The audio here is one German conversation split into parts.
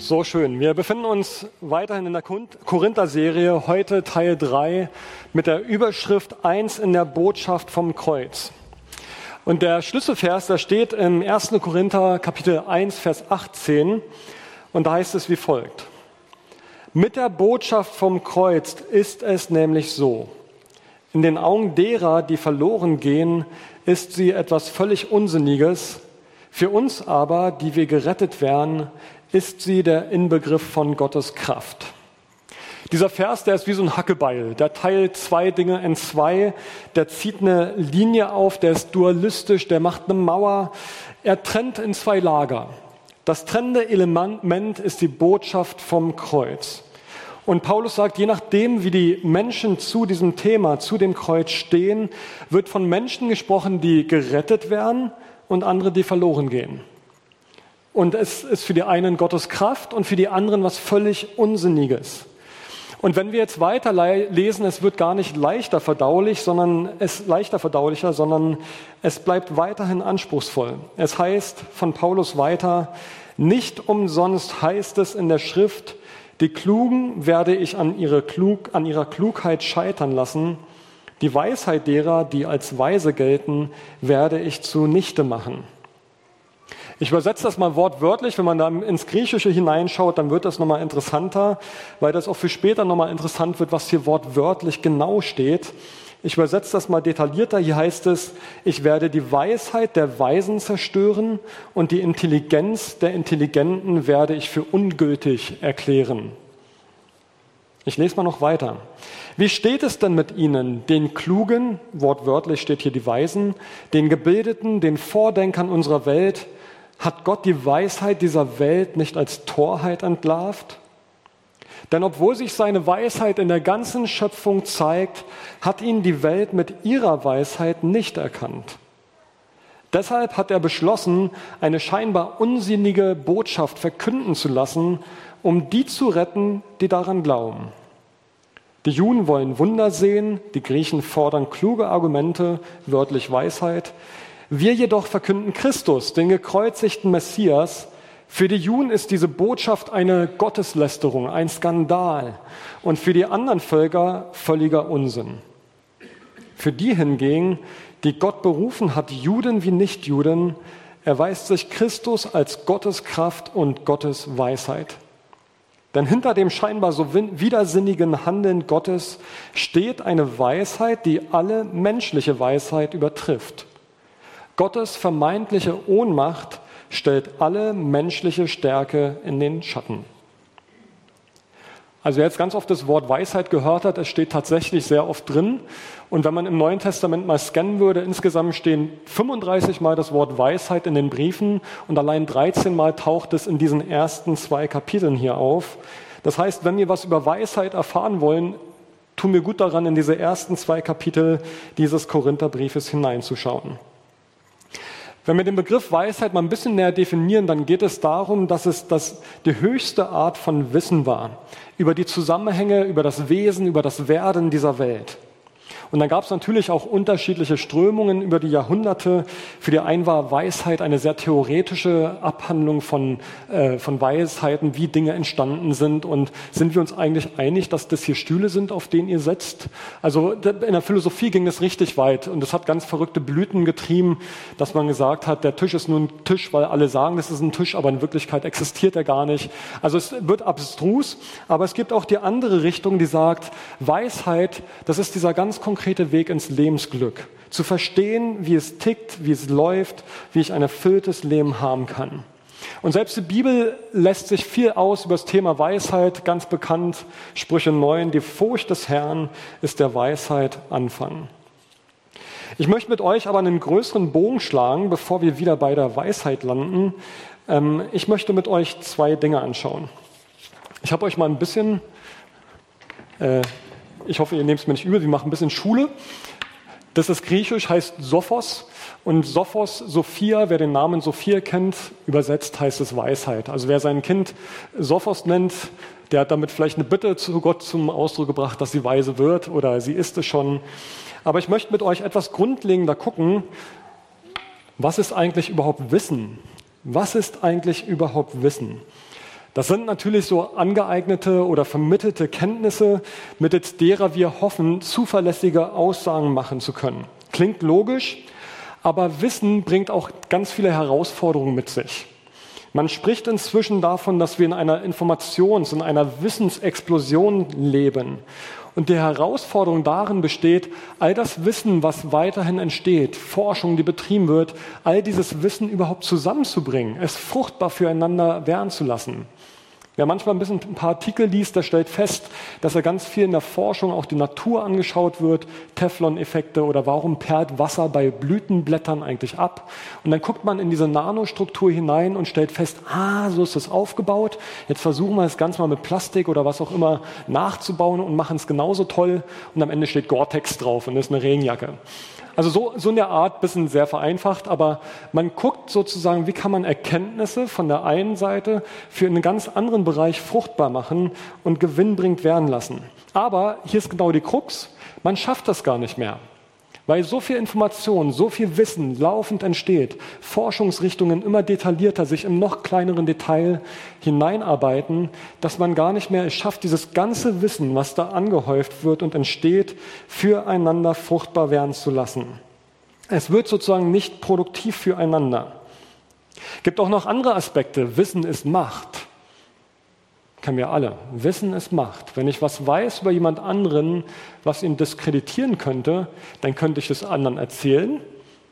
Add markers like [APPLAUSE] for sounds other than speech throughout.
So schön. Wir befinden uns weiterhin in der Korinther-Serie, heute Teil 3 mit der Überschrift 1 in der Botschaft vom Kreuz. Und der Schlüsselvers, der steht im 1. Korinther Kapitel 1, Vers 18 und da heißt es wie folgt. Mit der Botschaft vom Kreuz ist es nämlich so. In den Augen derer, die verloren gehen, ist sie etwas völlig Unsinniges. Für uns aber, die wir gerettet werden, ist sie der Inbegriff von Gottes Kraft. Dieser Vers, der ist wie so ein Hackebeil. Der teilt zwei Dinge in zwei. Der zieht eine Linie auf, der ist dualistisch, der macht eine Mauer. Er trennt in zwei Lager. Das trennende Element ist die Botschaft vom Kreuz. Und Paulus sagt, je nachdem, wie die Menschen zu diesem Thema, zu dem Kreuz stehen, wird von Menschen gesprochen, die gerettet werden und andere, die verloren gehen. Und es ist für die einen Gottes Kraft und für die anderen was völlig Unsinniges. Und wenn wir jetzt weiter lesen, es wird gar nicht leichter verdaulich, sondern es leichter verdaulicher, sondern es bleibt weiterhin anspruchsvoll. Es heißt von Paulus weiter, nicht umsonst heißt es in der Schrift, die Klugen werde ich an, ihre Klug, an ihrer Klugheit scheitern lassen, die Weisheit derer, die als weise gelten, werde ich zunichte machen. Ich übersetze das mal wortwörtlich. Wenn man da ins Griechische hineinschaut, dann wird das nochmal interessanter, weil das auch für später nochmal interessant wird, was hier wortwörtlich genau steht. Ich übersetze das mal detaillierter. Hier heißt es, ich werde die Weisheit der Weisen zerstören und die Intelligenz der Intelligenten werde ich für ungültig erklären. Ich lese mal noch weiter. Wie steht es denn mit ihnen, den Klugen, wortwörtlich steht hier die Weisen, den Gebildeten, den Vordenkern unserer Welt, hat Gott die Weisheit dieser Welt nicht als Torheit entlarvt? Denn obwohl sich seine Weisheit in der ganzen Schöpfung zeigt, hat ihn die Welt mit ihrer Weisheit nicht erkannt. Deshalb hat er beschlossen, eine scheinbar unsinnige Botschaft verkünden zu lassen, um die zu retten, die daran glauben. Die Juden wollen Wunder sehen, die Griechen fordern kluge Argumente, wörtlich Weisheit, wir jedoch verkünden Christus, den gekreuzigten Messias. Für die Juden ist diese Botschaft eine Gotteslästerung, ein Skandal und für die anderen Völker völliger Unsinn. Für die hingegen, die Gott berufen hat, Juden wie Nichtjuden, erweist sich Christus als Gottes Kraft und Gottes Weisheit. Denn hinter dem scheinbar so widersinnigen Handeln Gottes steht eine Weisheit, die alle menschliche Weisheit übertrifft. Gottes vermeintliche Ohnmacht stellt alle menschliche Stärke in den Schatten. Also wer jetzt ganz oft das Wort Weisheit gehört hat, es steht tatsächlich sehr oft drin. Und wenn man im Neuen Testament mal scannen würde, insgesamt stehen 35 Mal das Wort Weisheit in den Briefen und allein 13 Mal taucht es in diesen ersten zwei Kapiteln hier auf. Das heißt, wenn wir was über Weisheit erfahren wollen, tun wir gut daran, in diese ersten zwei Kapitel dieses Korintherbriefes hineinzuschauen. Wenn wir den Begriff Weisheit mal ein bisschen näher definieren, dann geht es darum, dass es das, die höchste Art von Wissen war über die Zusammenhänge, über das Wesen, über das Werden dieser Welt. Und dann gab es natürlich auch unterschiedliche Strömungen über die Jahrhunderte. Für die einen war Weisheit eine sehr theoretische Abhandlung von, äh, von Weisheiten, wie Dinge entstanden sind. Und sind wir uns eigentlich einig, dass das hier Stühle sind, auf denen ihr setzt? Also in der Philosophie ging das richtig weit und es hat ganz verrückte Blüten getrieben, dass man gesagt hat, der Tisch ist nur ein Tisch, weil alle sagen, das ist ein Tisch, aber in Wirklichkeit existiert er gar nicht. Also es wird abstrus, aber es gibt auch die andere Richtung, die sagt, Weisheit, das ist dieser ganz konkrete konkrete Weg ins Lebensglück. Zu verstehen, wie es tickt, wie es läuft, wie ich ein erfülltes Leben haben kann. Und selbst die Bibel lässt sich viel aus über das Thema Weisheit, ganz bekannt, Sprüche 9, die Furcht des Herrn ist der Weisheit Anfang. Ich möchte mit euch aber einen größeren Bogen schlagen, bevor wir wieder bei der Weisheit landen. Ähm, ich möchte mit euch zwei Dinge anschauen. Ich habe euch mal ein bisschen äh, ich hoffe, ihr nehmt es mir nicht übel, wir machen ein bisschen Schule. Das ist griechisch, heißt Sophos. Und Sophos, Sophia, wer den Namen Sophia kennt, übersetzt heißt es Weisheit. Also wer sein Kind Sophos nennt, der hat damit vielleicht eine Bitte zu Gott zum Ausdruck gebracht, dass sie weise wird oder sie ist es schon. Aber ich möchte mit euch etwas grundlegender gucken, was ist eigentlich überhaupt Wissen? Was ist eigentlich überhaupt Wissen? Das sind natürlich so angeeignete oder vermittelte Kenntnisse, mittels derer wir hoffen, zuverlässige Aussagen machen zu können. Klingt logisch, aber Wissen bringt auch ganz viele Herausforderungen mit sich. Man spricht inzwischen davon, dass wir in einer Informations-, in einer Wissensexplosion leben. Und die Herausforderung darin besteht, all das Wissen, was weiterhin entsteht, Forschung, die betrieben wird, all dieses Wissen überhaupt zusammenzubringen, es fruchtbar füreinander werden zu lassen. Wer manchmal ein bisschen ein paar Artikel liest, der stellt fest, dass er ganz viel in der Forschung auch die Natur angeschaut wird, Teflon-Effekte oder warum perlt Wasser bei Blütenblättern eigentlich ab. Und dann guckt man in diese Nanostruktur hinein und stellt fest, ah, so ist das aufgebaut. Jetzt versuchen wir das Ganze mal mit Plastik oder was auch immer nachzubauen und machen es genauso toll. Und am Ende steht Gore-Tex drauf und das ist eine Regenjacke. Also so, so in der Art, bisschen sehr vereinfacht, aber man guckt sozusagen, wie kann man Erkenntnisse von der einen Seite für einen ganz anderen Bereich fruchtbar machen und gewinnbringend werden lassen. Aber hier ist genau die Krux, man schafft das gar nicht mehr. Weil so viel Information, so viel Wissen laufend entsteht, Forschungsrichtungen immer detaillierter sich im noch kleineren Detail hineinarbeiten, dass man gar nicht mehr es schafft, dieses ganze Wissen, was da angehäuft wird und entsteht, füreinander fruchtbar werden zu lassen. Es wird sozusagen nicht produktiv füreinander. Gibt auch noch andere Aspekte. Wissen ist Macht kennen wir alle. Wissen ist Macht. Wenn ich was weiß über jemand anderen, was ihn diskreditieren könnte, dann könnte ich es anderen erzählen.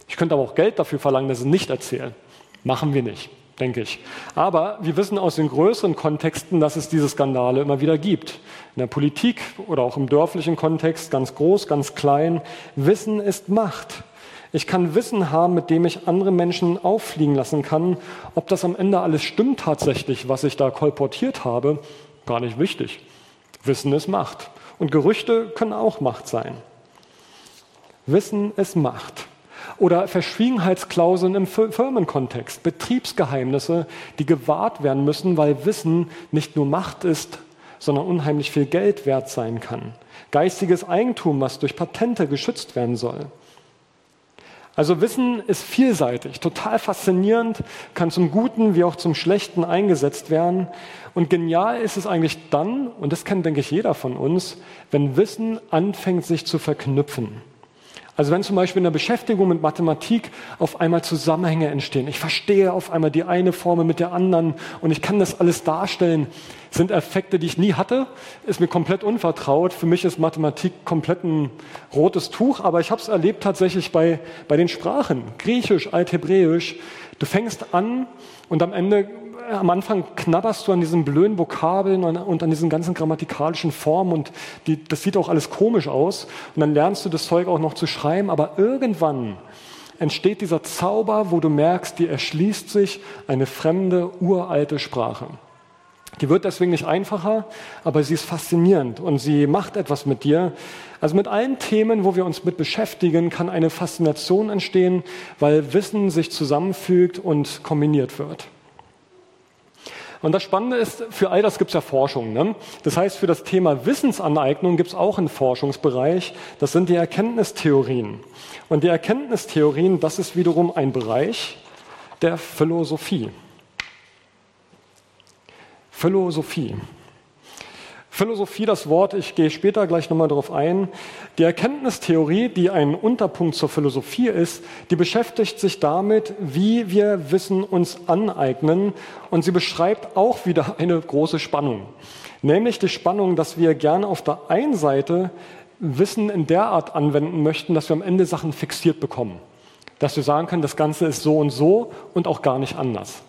Ich könnte aber auch Geld dafür verlangen, dass sie es nicht erzählen. Machen wir nicht, denke ich. Aber wir wissen aus den größeren Kontexten, dass es diese Skandale immer wieder gibt. In der Politik oder auch im dörflichen Kontext, ganz groß, ganz klein. Wissen ist Macht. Ich kann Wissen haben, mit dem ich andere Menschen auffliegen lassen kann. Ob das am Ende alles stimmt tatsächlich, was ich da kolportiert habe, gar nicht wichtig. Wissen ist Macht. Und Gerüchte können auch Macht sein. Wissen ist Macht. Oder Verschwiegenheitsklauseln im Firmenkontext, Betriebsgeheimnisse, die gewahrt werden müssen, weil Wissen nicht nur Macht ist, sondern unheimlich viel Geld wert sein kann. Geistiges Eigentum, was durch Patente geschützt werden soll. Also Wissen ist vielseitig, total faszinierend, kann zum Guten wie auch zum Schlechten eingesetzt werden. Und genial ist es eigentlich dann, und das kennt, denke ich, jeder von uns, wenn Wissen anfängt, sich zu verknüpfen. Also wenn zum Beispiel in der Beschäftigung mit Mathematik auf einmal Zusammenhänge entstehen, ich verstehe auf einmal die eine Formel mit der anderen und ich kann das alles darstellen, sind Effekte, die ich nie hatte, ist mir komplett unvertraut. Für mich ist Mathematik komplett ein rotes Tuch, aber ich habe es erlebt tatsächlich bei, bei den Sprachen, Griechisch, Althebräisch. Du fängst an und am Ende am Anfang knabberst du an diesen blöden Vokabeln und, und an diesen ganzen grammatikalischen Formen und die, das sieht auch alles komisch aus. Und dann lernst du das Zeug auch noch zu schreiben, aber irgendwann entsteht dieser Zauber, wo du merkst, dir erschließt sich eine fremde, uralte Sprache. Die wird deswegen nicht einfacher, aber sie ist faszinierend und sie macht etwas mit dir. Also mit allen Themen, wo wir uns mit beschäftigen, kann eine Faszination entstehen, weil Wissen sich zusammenfügt und kombiniert wird. Und das Spannende ist, für all das gibt es ja Forschung. Ne? Das heißt, für das Thema Wissensaneignung gibt es auch einen Forschungsbereich. Das sind die Erkenntnistheorien. Und die Erkenntnistheorien, das ist wiederum ein Bereich der Philosophie. Philosophie. Philosophie, das Wort, ich gehe später gleich nochmal darauf ein. Die Erkenntnistheorie, die ein Unterpunkt zur Philosophie ist, die beschäftigt sich damit, wie wir Wissen uns aneignen und sie beschreibt auch wieder [LAUGHS] eine große Spannung. Nämlich die Spannung, dass wir gerne auf der einen Seite Wissen in der Art anwenden möchten, dass wir am Ende Sachen fixiert bekommen. Dass wir sagen können, das Ganze ist so und so und auch gar nicht anders.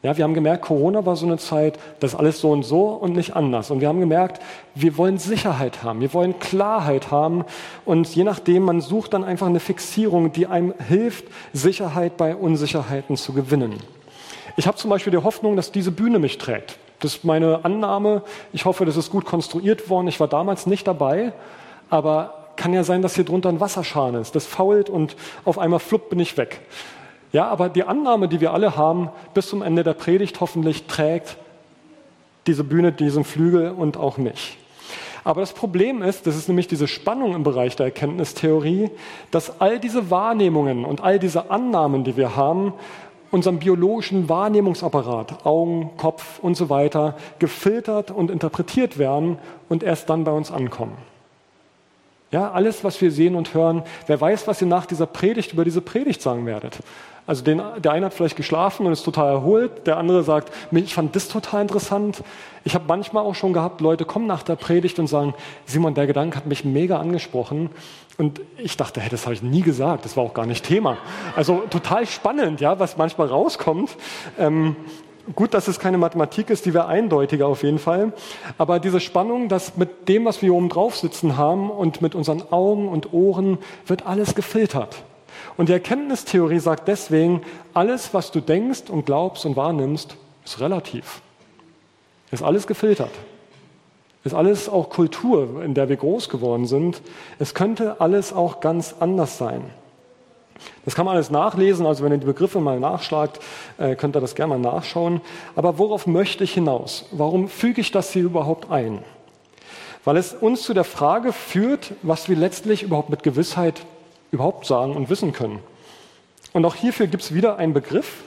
Ja, wir haben gemerkt, Corona war so eine Zeit, das ist alles so und so und nicht anders. Und wir haben gemerkt, wir wollen Sicherheit haben, wir wollen Klarheit haben. Und je nachdem, man sucht dann einfach eine Fixierung, die einem hilft, Sicherheit bei Unsicherheiten zu gewinnen. Ich habe zum Beispiel die Hoffnung, dass diese Bühne mich trägt. Das ist meine Annahme. Ich hoffe, das ist gut konstruiert worden. Ich war damals nicht dabei, aber kann ja sein, dass hier drunter ein Wasserschahn ist. Das fault und auf einmal flupp bin ich weg. Ja, aber die Annahme, die wir alle haben, bis zum Ende der Predigt hoffentlich trägt diese Bühne, diesen Flügel und auch mich. Aber das Problem ist, das ist nämlich diese Spannung im Bereich der Erkenntnistheorie, dass all diese Wahrnehmungen und all diese Annahmen, die wir haben, unserem biologischen Wahrnehmungsapparat, Augen, Kopf und so weiter, gefiltert und interpretiert werden und erst dann bei uns ankommen. Ja, alles, was wir sehen und hören, wer weiß, was ihr nach dieser Predigt über diese Predigt sagen werdet. Also den, der eine hat vielleicht geschlafen und ist total erholt, der andere sagt, ich fand das total interessant. Ich habe manchmal auch schon gehabt, Leute kommen nach der Predigt und sagen, Simon, der Gedanke hat mich mega angesprochen. Und ich dachte, hey, das habe ich nie gesagt, das war auch gar nicht Thema. Also total spannend, ja, was manchmal rauskommt. Ähm, gut, dass es keine Mathematik ist, die wäre eindeutiger auf jeden Fall. Aber diese Spannung, dass mit dem, was wir oben drauf sitzen haben und mit unseren Augen und Ohren, wird alles gefiltert. Und die Erkenntnistheorie sagt deswegen, alles, was du denkst und glaubst und wahrnimmst, ist relativ. Ist alles gefiltert. Ist alles auch Kultur, in der wir groß geworden sind. Es könnte alles auch ganz anders sein. Das kann man alles nachlesen, also wenn ihr die Begriffe mal nachschlagt, äh, könnt ihr das gerne mal nachschauen. Aber worauf möchte ich hinaus? Warum füge ich das hier überhaupt ein? Weil es uns zu der Frage führt, was wir letztlich überhaupt mit Gewissheit überhaupt sagen und wissen können. Und auch hierfür gibt es wieder einen Begriff,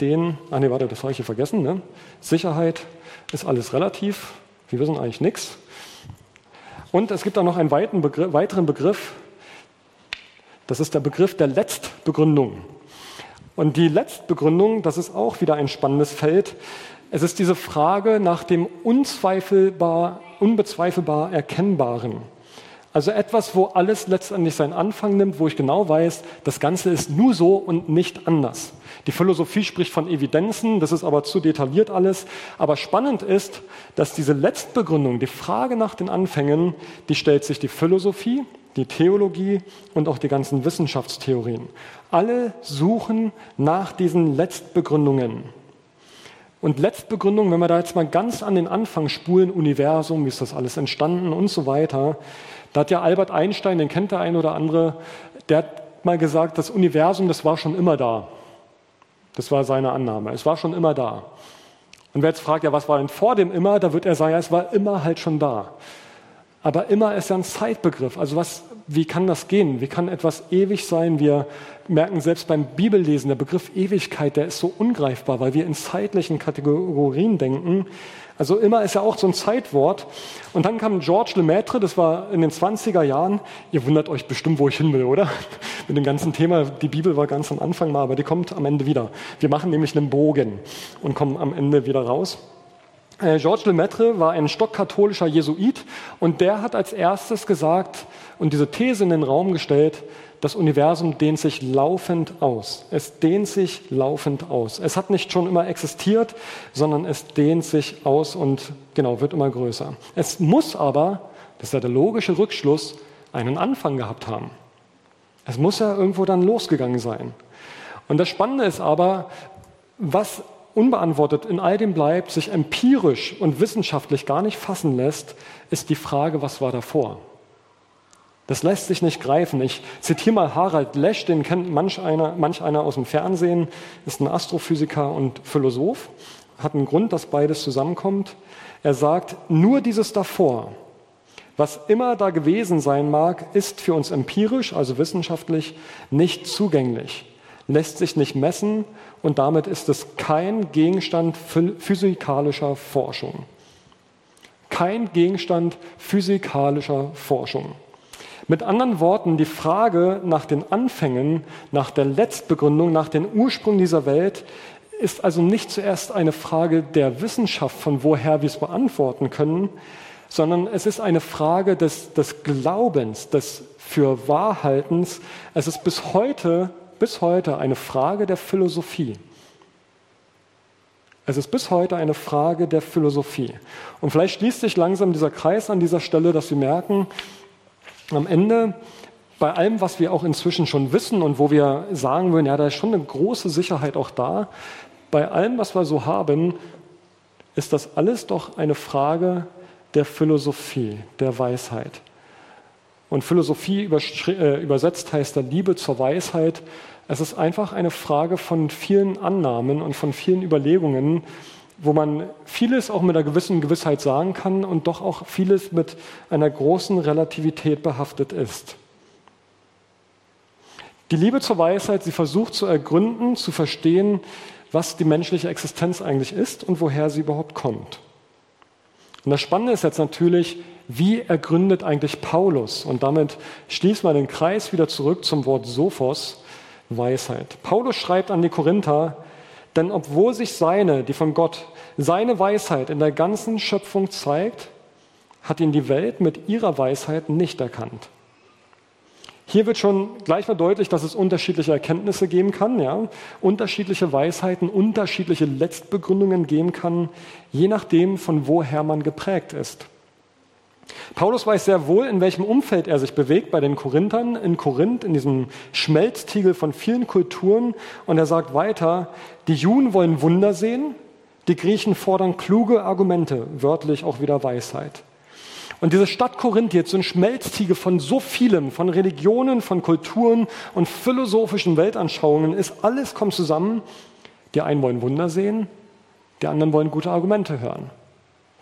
den, ach nee, warte, das habe ich hier vergessen, ne? Sicherheit ist alles relativ, wir wissen eigentlich nichts. Und es gibt auch noch einen weiteren Begriff, das ist der Begriff der Letztbegründung. Und die Letztbegründung, das ist auch wieder ein spannendes Feld. Es ist diese Frage nach dem unzweifelbar, unbezweifelbar Erkennbaren. Also etwas, wo alles letztendlich seinen Anfang nimmt, wo ich genau weiß, das Ganze ist nur so und nicht anders. Die Philosophie spricht von Evidenzen, das ist aber zu detailliert alles. Aber spannend ist, dass diese Letztbegründung, die Frage nach den Anfängen, die stellt sich die Philosophie, die Theologie und auch die ganzen Wissenschaftstheorien. Alle suchen nach diesen Letztbegründungen. Und Letztbegründung, wenn wir da jetzt mal ganz an den Anfang spulen, Universum, wie ist das alles entstanden und so weiter, da hat ja Albert Einstein, den kennt der ein oder andere, der hat mal gesagt, das Universum, das war schon immer da. Das war seine Annahme. Es war schon immer da. Und wer jetzt fragt, ja, was war denn vor dem immer, da wird er sagen, ja, es war immer halt schon da. Aber immer ist ja ein Zeitbegriff. Also was, wie kann das gehen? Wie kann etwas ewig sein? Wir merken selbst beim Bibellesen, der Begriff Ewigkeit, der ist so ungreifbar, weil wir in zeitlichen Kategorien denken. Also immer ist ja auch so ein Zeitwort. Und dann kam Georges Lemaitre, das war in den 20er Jahren. Ihr wundert euch bestimmt, wo ich hin will, oder? [LAUGHS] Mit dem ganzen Thema. Die Bibel war ganz am Anfang mal, aber die kommt am Ende wieder. Wir machen nämlich einen Bogen und kommen am Ende wieder raus. Äh, Georges Lemaitre war ein stockkatholischer Jesuit und der hat als erstes gesagt und diese These in den Raum gestellt, das Universum dehnt sich laufend aus. Es dehnt sich laufend aus. Es hat nicht schon immer existiert, sondern es dehnt sich aus und genau wird immer größer. Es muss aber, das ist ja der logische Rückschluss, einen Anfang gehabt haben. Es muss ja irgendwo dann losgegangen sein. Und das Spannende ist aber, was unbeantwortet in all dem bleibt, sich empirisch und wissenschaftlich gar nicht fassen lässt, ist die Frage, was war davor? Das lässt sich nicht greifen. Ich zitiere mal Harald Lesch, den kennt manch einer, manch einer aus dem Fernsehen, ist ein Astrophysiker und Philosoph, hat einen Grund, dass beides zusammenkommt. Er sagt, nur dieses davor, was immer da gewesen sein mag, ist für uns empirisch, also wissenschaftlich, nicht zugänglich, lässt sich nicht messen und damit ist es kein Gegenstand physikalischer Forschung. Kein Gegenstand physikalischer Forschung. Mit anderen Worten, die Frage nach den Anfängen, nach der Letztbegründung, nach den Ursprung dieser Welt ist also nicht zuerst eine Frage der Wissenschaft, von woher wir es beantworten können, sondern es ist eine Frage des, des Glaubens, des Fürwahrhaltens. Es ist bis heute bis heute eine Frage der Philosophie. Es ist bis heute eine Frage der Philosophie. Und vielleicht schließt sich langsam dieser Kreis an dieser Stelle, dass Sie merken, am Ende, bei allem, was wir auch inzwischen schon wissen und wo wir sagen würden, ja, da ist schon eine große Sicherheit auch da, bei allem, was wir so haben, ist das alles doch eine Frage der Philosophie, der Weisheit. Und Philosophie äh, übersetzt heißt da Liebe zur Weisheit. Es ist einfach eine Frage von vielen Annahmen und von vielen Überlegungen, wo man vieles auch mit einer gewissen Gewissheit sagen kann und doch auch vieles mit einer großen Relativität behaftet ist. Die Liebe zur Weisheit, sie versucht zu ergründen, zu verstehen, was die menschliche Existenz eigentlich ist und woher sie überhaupt kommt. Und das Spannende ist jetzt natürlich, wie ergründet eigentlich Paulus? Und damit schließt man den Kreis wieder zurück zum Wort Sophos, Weisheit. Paulus schreibt an die Korinther, denn obwohl sich seine, die von Gott, seine Weisheit in der ganzen Schöpfung zeigt, hat ihn die Welt mit ihrer Weisheit nicht erkannt. Hier wird schon gleich mal deutlich, dass es unterschiedliche Erkenntnisse geben kann, ja? unterschiedliche Weisheiten, unterschiedliche Letztbegründungen geben kann, je nachdem, von woher man geprägt ist. Paulus weiß sehr wohl, in welchem Umfeld er sich bewegt bei den Korinthern, in Korinth, in diesem Schmelztiegel von vielen Kulturen. Und er sagt weiter, die Juden wollen Wunder sehen, die Griechen fordern kluge Argumente, wörtlich auch wieder Weisheit. Und diese Stadt Korinth jetzt so ein Schmelztiegel von so vielem, von Religionen, von Kulturen und philosophischen Weltanschauungen ist, alles kommt zusammen. Die einen wollen Wunder sehen, die anderen wollen gute Argumente hören.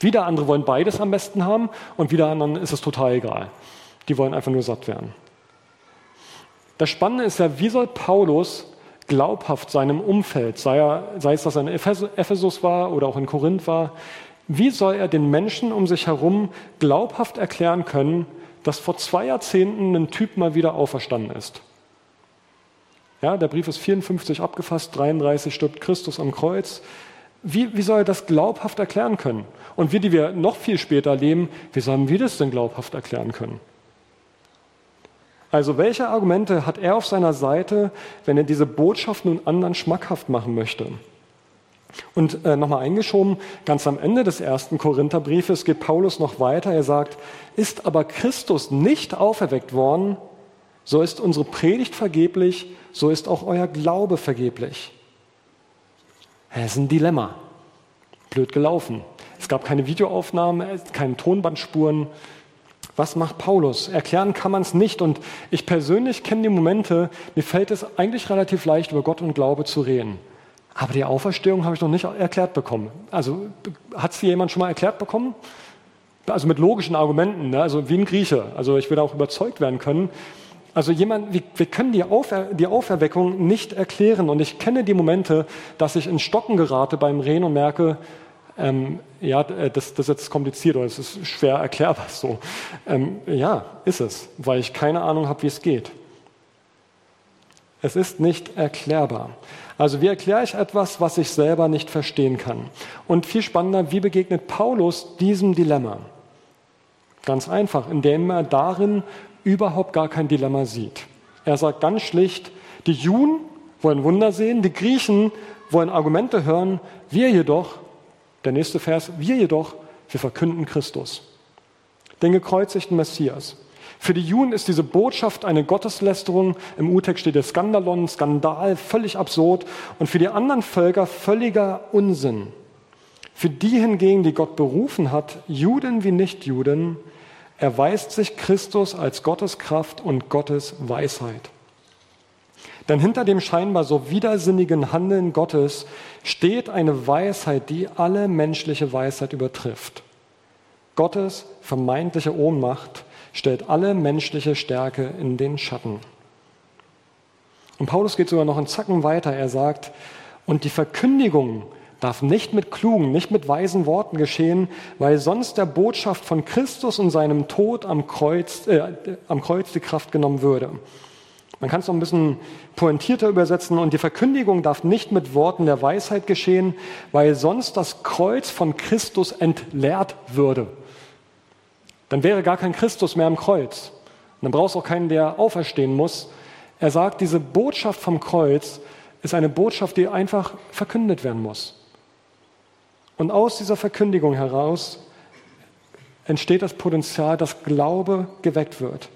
Wieder andere wollen beides am besten haben und wieder anderen ist es total egal. Die wollen einfach nur satt werden. Das Spannende ist ja, wie soll Paulus glaubhaft seinem Umfeld, sei, er, sei es, dass er in Ephesus war oder auch in Korinth war, wie soll er den Menschen um sich herum glaubhaft erklären können, dass vor zwei Jahrzehnten ein Typ mal wieder auferstanden ist? Ja, der Brief ist 54 abgefasst, 33 stirbt Christus am Kreuz. Wie, wie soll er das glaubhaft erklären können? Und wir, die wir noch viel später leben, wie sollen wir das denn glaubhaft erklären können? Also welche Argumente hat er auf seiner Seite, wenn er diese Botschaft nun anderen schmackhaft machen möchte? Und äh, nochmal eingeschoben, ganz am Ende des ersten Korintherbriefes geht Paulus noch weiter. Er sagt, ist aber Christus nicht auferweckt worden, so ist unsere Predigt vergeblich, so ist auch euer Glaube vergeblich. Das ist ein Dilemma. Blöd gelaufen. Gab keine Videoaufnahmen, keine Tonbandspuren. Was macht Paulus? Erklären kann man es nicht. Und ich persönlich kenne die Momente, mir fällt es eigentlich relativ leicht, über Gott und Glaube zu reden. Aber die Auferstehung habe ich noch nicht erklärt bekommen. Also hat es jemand schon mal erklärt bekommen? Also mit logischen Argumenten, ne? also wie ein Grieche. Also ich will auch überzeugt werden können. Also jemand, wir, wir können die, Aufer, die Auferweckung nicht erklären. Und ich kenne die Momente, dass ich in Stocken gerate beim Reden und merke, ähm, ja, äh, das, das ist jetzt kompliziert oder es ist schwer erklärbar [LAUGHS] so. Ähm, ja, ist es, weil ich keine Ahnung habe, wie es geht. Es ist nicht erklärbar. Also wie erkläre ich etwas, was ich selber nicht verstehen kann? Und viel spannender, wie begegnet Paulus diesem Dilemma? Ganz einfach, indem er darin überhaupt gar kein Dilemma sieht. Er sagt ganz schlicht, die Juden wollen Wunder sehen, die Griechen wollen Argumente hören, wir jedoch, der nächste Vers, wir jedoch, wir verkünden Christus, den gekreuzigten Messias. Für die Juden ist diese Botschaft eine Gotteslästerung. Im Urtext steht der Skandalon, Skandal, völlig absurd. Und für die anderen Völker völliger Unsinn. Für die hingegen, die Gott berufen hat, Juden wie Nichtjuden, erweist sich Christus als Gottes Kraft und Gottes Weisheit. Denn hinter dem scheinbar so widersinnigen Handeln Gottes steht eine Weisheit, die alle menschliche Weisheit übertrifft. Gottes vermeintliche Ohnmacht stellt alle menschliche Stärke in den Schatten. Und Paulus geht sogar noch einen Zacken weiter. Er sagt, und die Verkündigung darf nicht mit klugen, nicht mit weisen Worten geschehen, weil sonst der Botschaft von Christus und seinem Tod am Kreuz, äh, am Kreuz die Kraft genommen würde. Man kann es noch ein bisschen pointierter übersetzen. Und die Verkündigung darf nicht mit Worten der Weisheit geschehen, weil sonst das Kreuz von Christus entleert würde. Dann wäre gar kein Christus mehr am Kreuz. Und dann brauchst du auch keinen, der auferstehen muss. Er sagt, diese Botschaft vom Kreuz ist eine Botschaft, die einfach verkündet werden muss. Und aus dieser Verkündigung heraus entsteht das Potenzial, dass Glaube geweckt wird.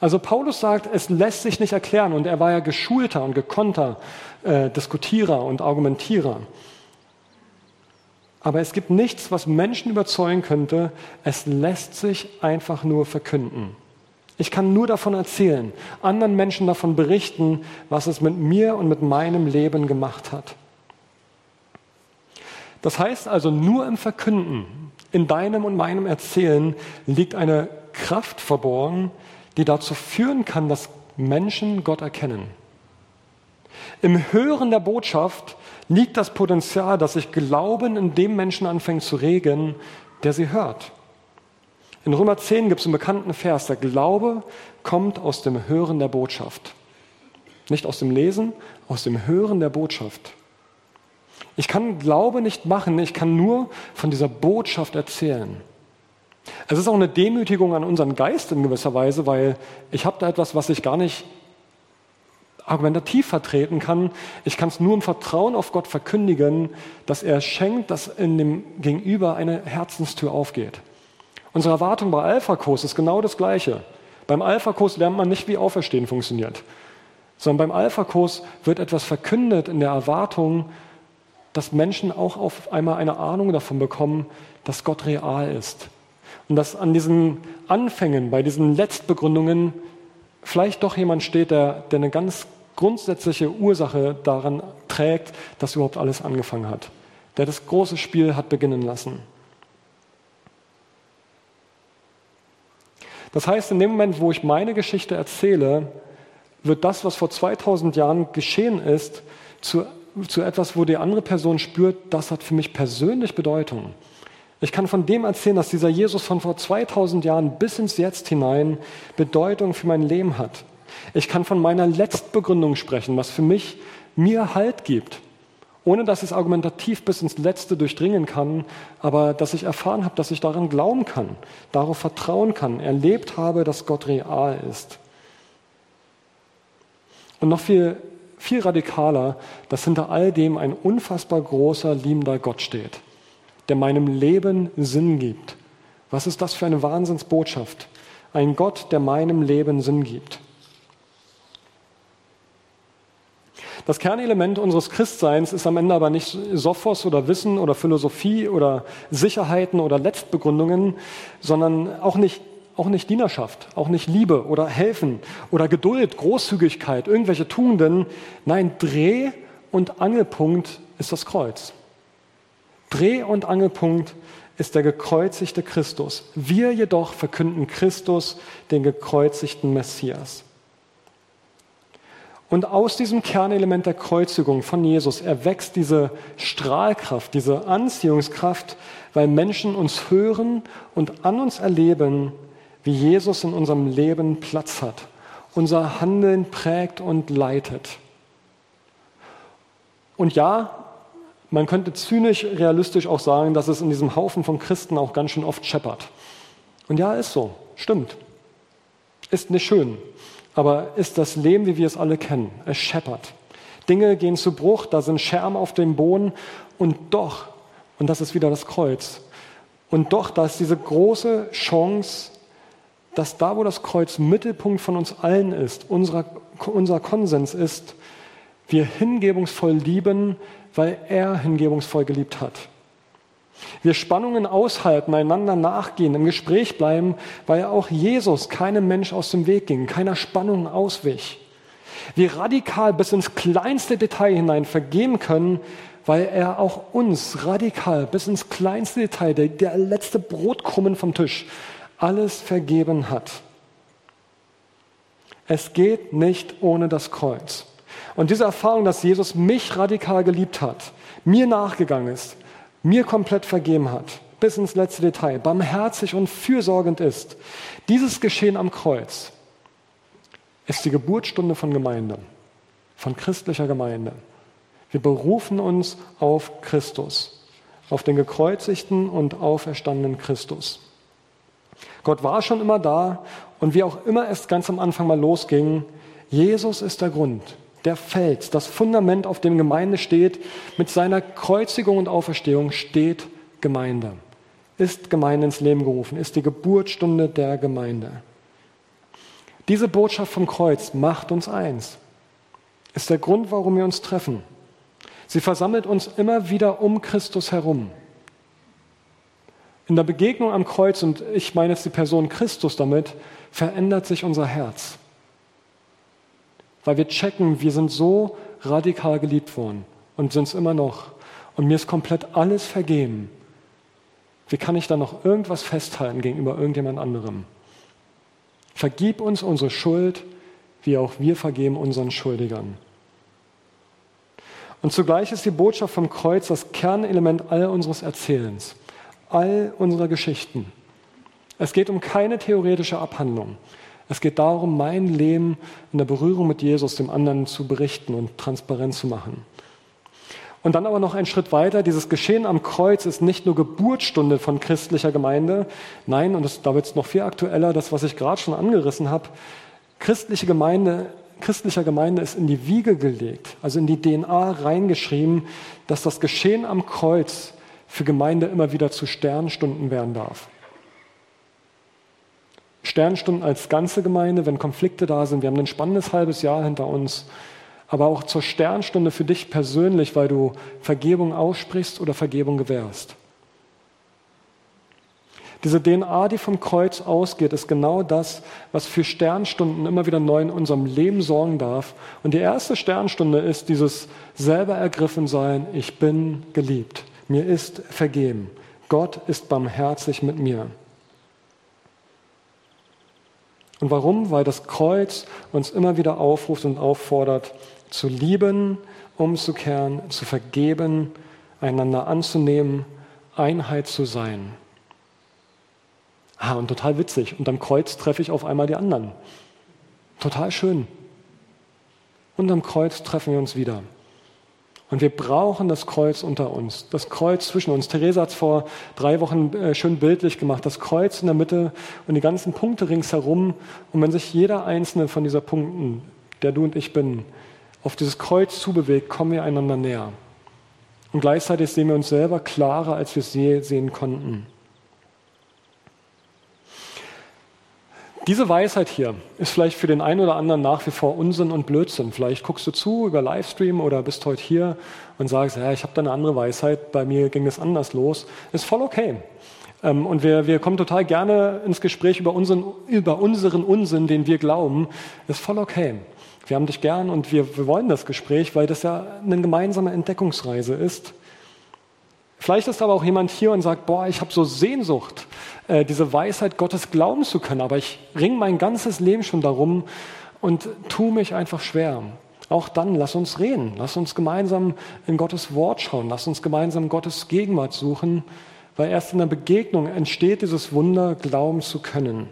Also Paulus sagt, es lässt sich nicht erklären und er war ja geschulter und gekonter äh, Diskutierer und Argumentierer. Aber es gibt nichts, was Menschen überzeugen könnte. Es lässt sich einfach nur verkünden. Ich kann nur davon erzählen, anderen Menschen davon berichten, was es mit mir und mit meinem Leben gemacht hat. Das heißt also, nur im Verkünden, in deinem und meinem Erzählen liegt eine Kraft verborgen, die dazu führen kann, dass Menschen Gott erkennen. Im Hören der Botschaft liegt das Potenzial, dass sich Glauben in dem Menschen anfängt zu regen, der sie hört. In Römer 10 gibt es einen bekannten Vers, der Glaube kommt aus dem Hören der Botschaft. Nicht aus dem Lesen, aus dem Hören der Botschaft. Ich kann Glaube nicht machen, ich kann nur von dieser Botschaft erzählen. Es ist auch eine Demütigung an unseren Geist in gewisser Weise, weil ich habe da etwas, was ich gar nicht argumentativ vertreten kann. Ich kann es nur im Vertrauen auf Gott verkündigen, dass er schenkt, dass in dem Gegenüber eine Herzenstür aufgeht. Unsere Erwartung bei Alpha-Kurs ist genau das Gleiche. Beim Alpha-Kurs lernt man nicht, wie Auferstehen funktioniert, sondern beim Alpha-Kurs wird etwas verkündet in der Erwartung, dass Menschen auch auf einmal eine Ahnung davon bekommen, dass Gott real ist. Und dass an diesen Anfängen, bei diesen Letztbegründungen vielleicht doch jemand steht, der, der eine ganz grundsätzliche Ursache daran trägt, dass überhaupt alles angefangen hat. Der das große Spiel hat beginnen lassen. Das heißt, in dem Moment, wo ich meine Geschichte erzähle, wird das, was vor 2000 Jahren geschehen ist, zu, zu etwas, wo die andere Person spürt, das hat für mich persönlich Bedeutung. Ich kann von dem erzählen, dass dieser Jesus von vor 2000 Jahren bis ins Jetzt hinein Bedeutung für mein Leben hat. Ich kann von meiner Letztbegründung sprechen, was für mich mir Halt gibt, ohne dass es argumentativ bis ins Letzte durchdringen kann, aber dass ich erfahren habe, dass ich daran glauben kann, darauf vertrauen kann, erlebt habe, dass Gott real ist. Und noch viel, viel radikaler, dass hinter all dem ein unfassbar großer, liebender Gott steht der meinem Leben Sinn gibt. Was ist das für eine Wahnsinnsbotschaft? Ein Gott, der meinem Leben Sinn gibt. Das Kernelement unseres Christseins ist am Ende aber nicht Sophos oder Wissen oder Philosophie oder Sicherheiten oder Letztbegründungen, sondern auch nicht, auch nicht Dienerschaft, auch nicht Liebe oder Helfen oder Geduld, Großzügigkeit, irgendwelche Tugenden. Nein, Dreh- und Angelpunkt ist das Kreuz. Dreh- und Angelpunkt ist der gekreuzigte Christus. Wir jedoch verkünden Christus, den gekreuzigten Messias. Und aus diesem Kernelement der Kreuzigung von Jesus erwächst diese Strahlkraft, diese Anziehungskraft, weil Menschen uns hören und an uns erleben, wie Jesus in unserem Leben Platz hat, unser Handeln prägt und leitet. Und ja, man könnte zynisch, realistisch auch sagen, dass es in diesem Haufen von Christen auch ganz schön oft scheppert. Und ja, ist so, stimmt. Ist nicht schön, aber ist das Leben, wie wir es alle kennen. Es scheppert. Dinge gehen zu Bruch, da sind Scherben auf dem Boden und doch, und das ist wieder das Kreuz, und doch, da ist diese große Chance, dass da, wo das Kreuz Mittelpunkt von uns allen ist, unserer, unser Konsens ist, wir hingebungsvoll lieben, weil er hingebungsvoll geliebt hat. Wir Spannungen aushalten, einander nachgehen, im Gespräch bleiben, weil auch Jesus keinem Mensch aus dem Weg ging, keiner Spannung auswich. Wir radikal bis ins kleinste Detail hinein vergeben können, weil er auch uns radikal bis ins kleinste Detail, der, der letzte Brotkrummen vom Tisch, alles vergeben hat. Es geht nicht ohne das Kreuz. Und diese Erfahrung, dass Jesus mich radikal geliebt hat, mir nachgegangen ist, mir komplett vergeben hat, bis ins letzte Detail, barmherzig und fürsorgend ist, dieses Geschehen am Kreuz ist die Geburtsstunde von Gemeinde, von christlicher Gemeinde. Wir berufen uns auf Christus, auf den gekreuzigten und auferstandenen Christus. Gott war schon immer da und wie auch immer es ganz am Anfang mal losging, Jesus ist der Grund, der Fels, das Fundament, auf dem Gemeinde steht, mit seiner Kreuzigung und Auferstehung steht Gemeinde. Ist Gemeinde ins Leben gerufen, ist die Geburtsstunde der Gemeinde. Diese Botschaft vom Kreuz macht uns eins. Ist der Grund, warum wir uns treffen. Sie versammelt uns immer wieder um Christus herum. In der Begegnung am Kreuz, und ich meine jetzt die Person Christus damit, verändert sich unser Herz. Weil wir checken, wir sind so radikal geliebt worden und sind es immer noch. Und mir ist komplett alles vergeben. Wie kann ich da noch irgendwas festhalten gegenüber irgendjemand anderem? Vergib uns unsere Schuld, wie auch wir vergeben unseren Schuldigern. Und zugleich ist die Botschaft vom Kreuz das Kernelement all unseres Erzählens, all unserer Geschichten. Es geht um keine theoretische Abhandlung. Es geht darum, mein Leben in der Berührung mit Jesus dem anderen zu berichten und transparent zu machen. Und dann aber noch einen Schritt weiter, dieses Geschehen am Kreuz ist nicht nur Geburtsstunde von christlicher Gemeinde, nein, und das, da wird es noch viel aktueller, das, was ich gerade schon angerissen habe, christliche Gemeinde, christlicher Gemeinde ist in die Wiege gelegt, also in die DNA reingeschrieben, dass das Geschehen am Kreuz für Gemeinde immer wieder zu Sternstunden werden darf. Sternstunden als ganze Gemeinde, wenn Konflikte da sind. Wir haben ein spannendes halbes Jahr hinter uns aber auch zur Sternstunde für dich persönlich, weil du Vergebung aussprichst oder Vergebung gewährst. Diese DNA, die vom Kreuz ausgeht, ist genau das, was für Sternstunden immer wieder neu in unserem Leben sorgen darf. Und die erste Sternstunde ist dieses selber ergriffen sein, ich bin geliebt, mir ist vergeben, Gott ist barmherzig mit mir. Und warum? Weil das Kreuz uns immer wieder aufruft und auffordert, zu lieben, umzukehren, zu vergeben, einander anzunehmen, Einheit zu sein. Ah, und total witzig. Und am Kreuz treffe ich auf einmal die anderen. Total schön. Und am Kreuz treffen wir uns wieder. Und wir brauchen das Kreuz unter uns, das Kreuz zwischen uns. Theresa hat es vor drei Wochen äh, schön bildlich gemacht. Das Kreuz in der Mitte und die ganzen Punkte ringsherum. Und wenn sich jeder einzelne von dieser Punkten, der du und ich bin, auf dieses Kreuz zubewegt, kommen wir einander näher. Und gleichzeitig sehen wir uns selber klarer, als wir es je sehen konnten. Diese Weisheit hier ist vielleicht für den einen oder anderen nach wie vor Unsinn und Blödsinn. Vielleicht guckst du zu über Livestream oder bist heute hier und sagst, ja, ich habe da eine andere Weisheit, bei mir ging es anders los. Ist voll okay. Ähm, und wir, wir kommen total gerne ins Gespräch über unseren, über unseren Unsinn, den wir glauben. Ist voll okay. Wir haben dich gern und wir, wir wollen das Gespräch, weil das ja eine gemeinsame Entdeckungsreise ist. Vielleicht ist aber auch jemand hier und sagt, boah, ich habe so Sehnsucht, äh, diese Weisheit Gottes glauben zu können, aber ich ringe mein ganzes Leben schon darum und tue mich einfach schwer. Auch dann, lass uns reden, lass uns gemeinsam in Gottes Wort schauen, lass uns gemeinsam Gottes Gegenwart suchen, weil erst in der Begegnung entsteht dieses Wunder, glauben zu können.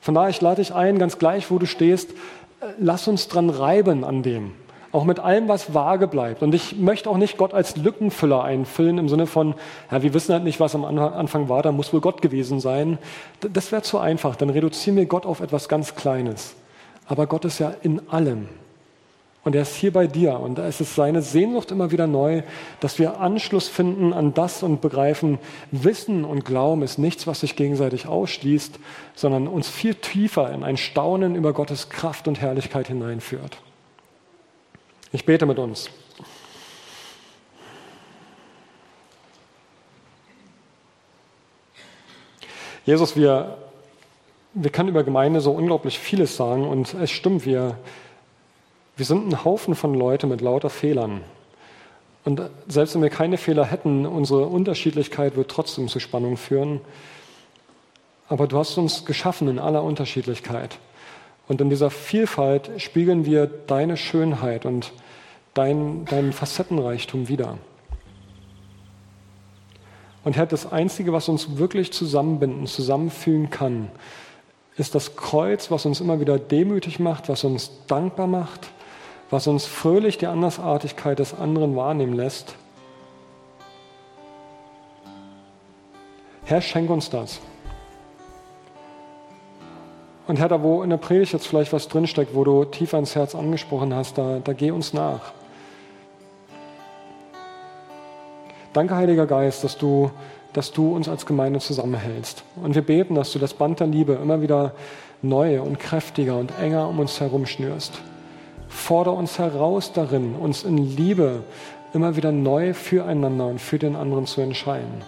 Von daher, ich lade dich ein, ganz gleich, wo du stehst, äh, lass uns dran reiben an dem. Auch mit allem, was vage bleibt. Und ich möchte auch nicht Gott als Lückenfüller einfüllen im Sinne von, ja, wir wissen halt nicht, was am Anfang war, da muss wohl Gott gewesen sein. Das wäre zu einfach. Dann reduzieren wir Gott auf etwas ganz Kleines. Aber Gott ist ja in allem. Und er ist hier bei dir. Und es ist seine Sehnsucht immer wieder neu, dass wir Anschluss finden an das und begreifen, Wissen und Glauben ist nichts, was sich gegenseitig ausschließt, sondern uns viel tiefer in ein Staunen über Gottes Kraft und Herrlichkeit hineinführt. Ich bete mit uns. Jesus, wir, wir können über Gemeinde so unglaublich vieles sagen und es stimmt, wir, wir sind ein Haufen von Leuten mit lauter Fehlern. Und selbst wenn wir keine Fehler hätten, unsere Unterschiedlichkeit wird trotzdem zu Spannung führen. Aber du hast uns geschaffen in aller Unterschiedlichkeit. Und in dieser Vielfalt spiegeln wir deine Schönheit und dein, deinen Facettenreichtum wider. Und Herr, das Einzige, was uns wirklich zusammenbinden, zusammenfügen kann, ist das Kreuz, was uns immer wieder demütig macht, was uns dankbar macht was uns fröhlich die Andersartigkeit des anderen wahrnehmen lässt. Herr, schenk uns das. Und Herr, da wo in der Predigt jetzt vielleicht was drinsteckt, wo du tiefer ins Herz angesprochen hast, da, da geh uns nach. Danke, Heiliger Geist, dass du, dass du uns als Gemeinde zusammenhältst. Und wir beten, dass du das Band der Liebe immer wieder neu und kräftiger und enger um uns herum schnürst. Fordere uns heraus darin, uns in Liebe immer wieder neu füreinander und für den anderen zu entscheiden.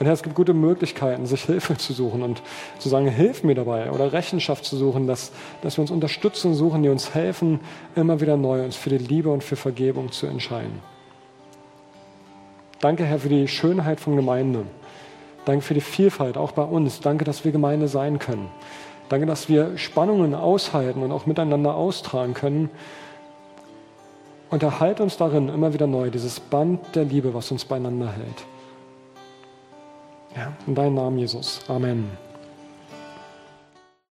Und Herr, es gibt gute Möglichkeiten, sich Hilfe zu suchen und zu sagen, hilf mir dabei oder Rechenschaft zu suchen, dass, dass wir uns Unterstützung suchen, die uns helfen, immer wieder neu uns für die Liebe und für Vergebung zu entscheiden. Danke, Herr, für die Schönheit von Gemeinde. Danke für die Vielfalt, auch bei uns. Danke, dass wir Gemeinde sein können. Danke, dass wir Spannungen aushalten und auch miteinander austragen können. Und erhalt uns darin immer wieder neu, dieses Band der Liebe, was uns beieinander hält. Ja, in deinem Namen, Jesus. Amen.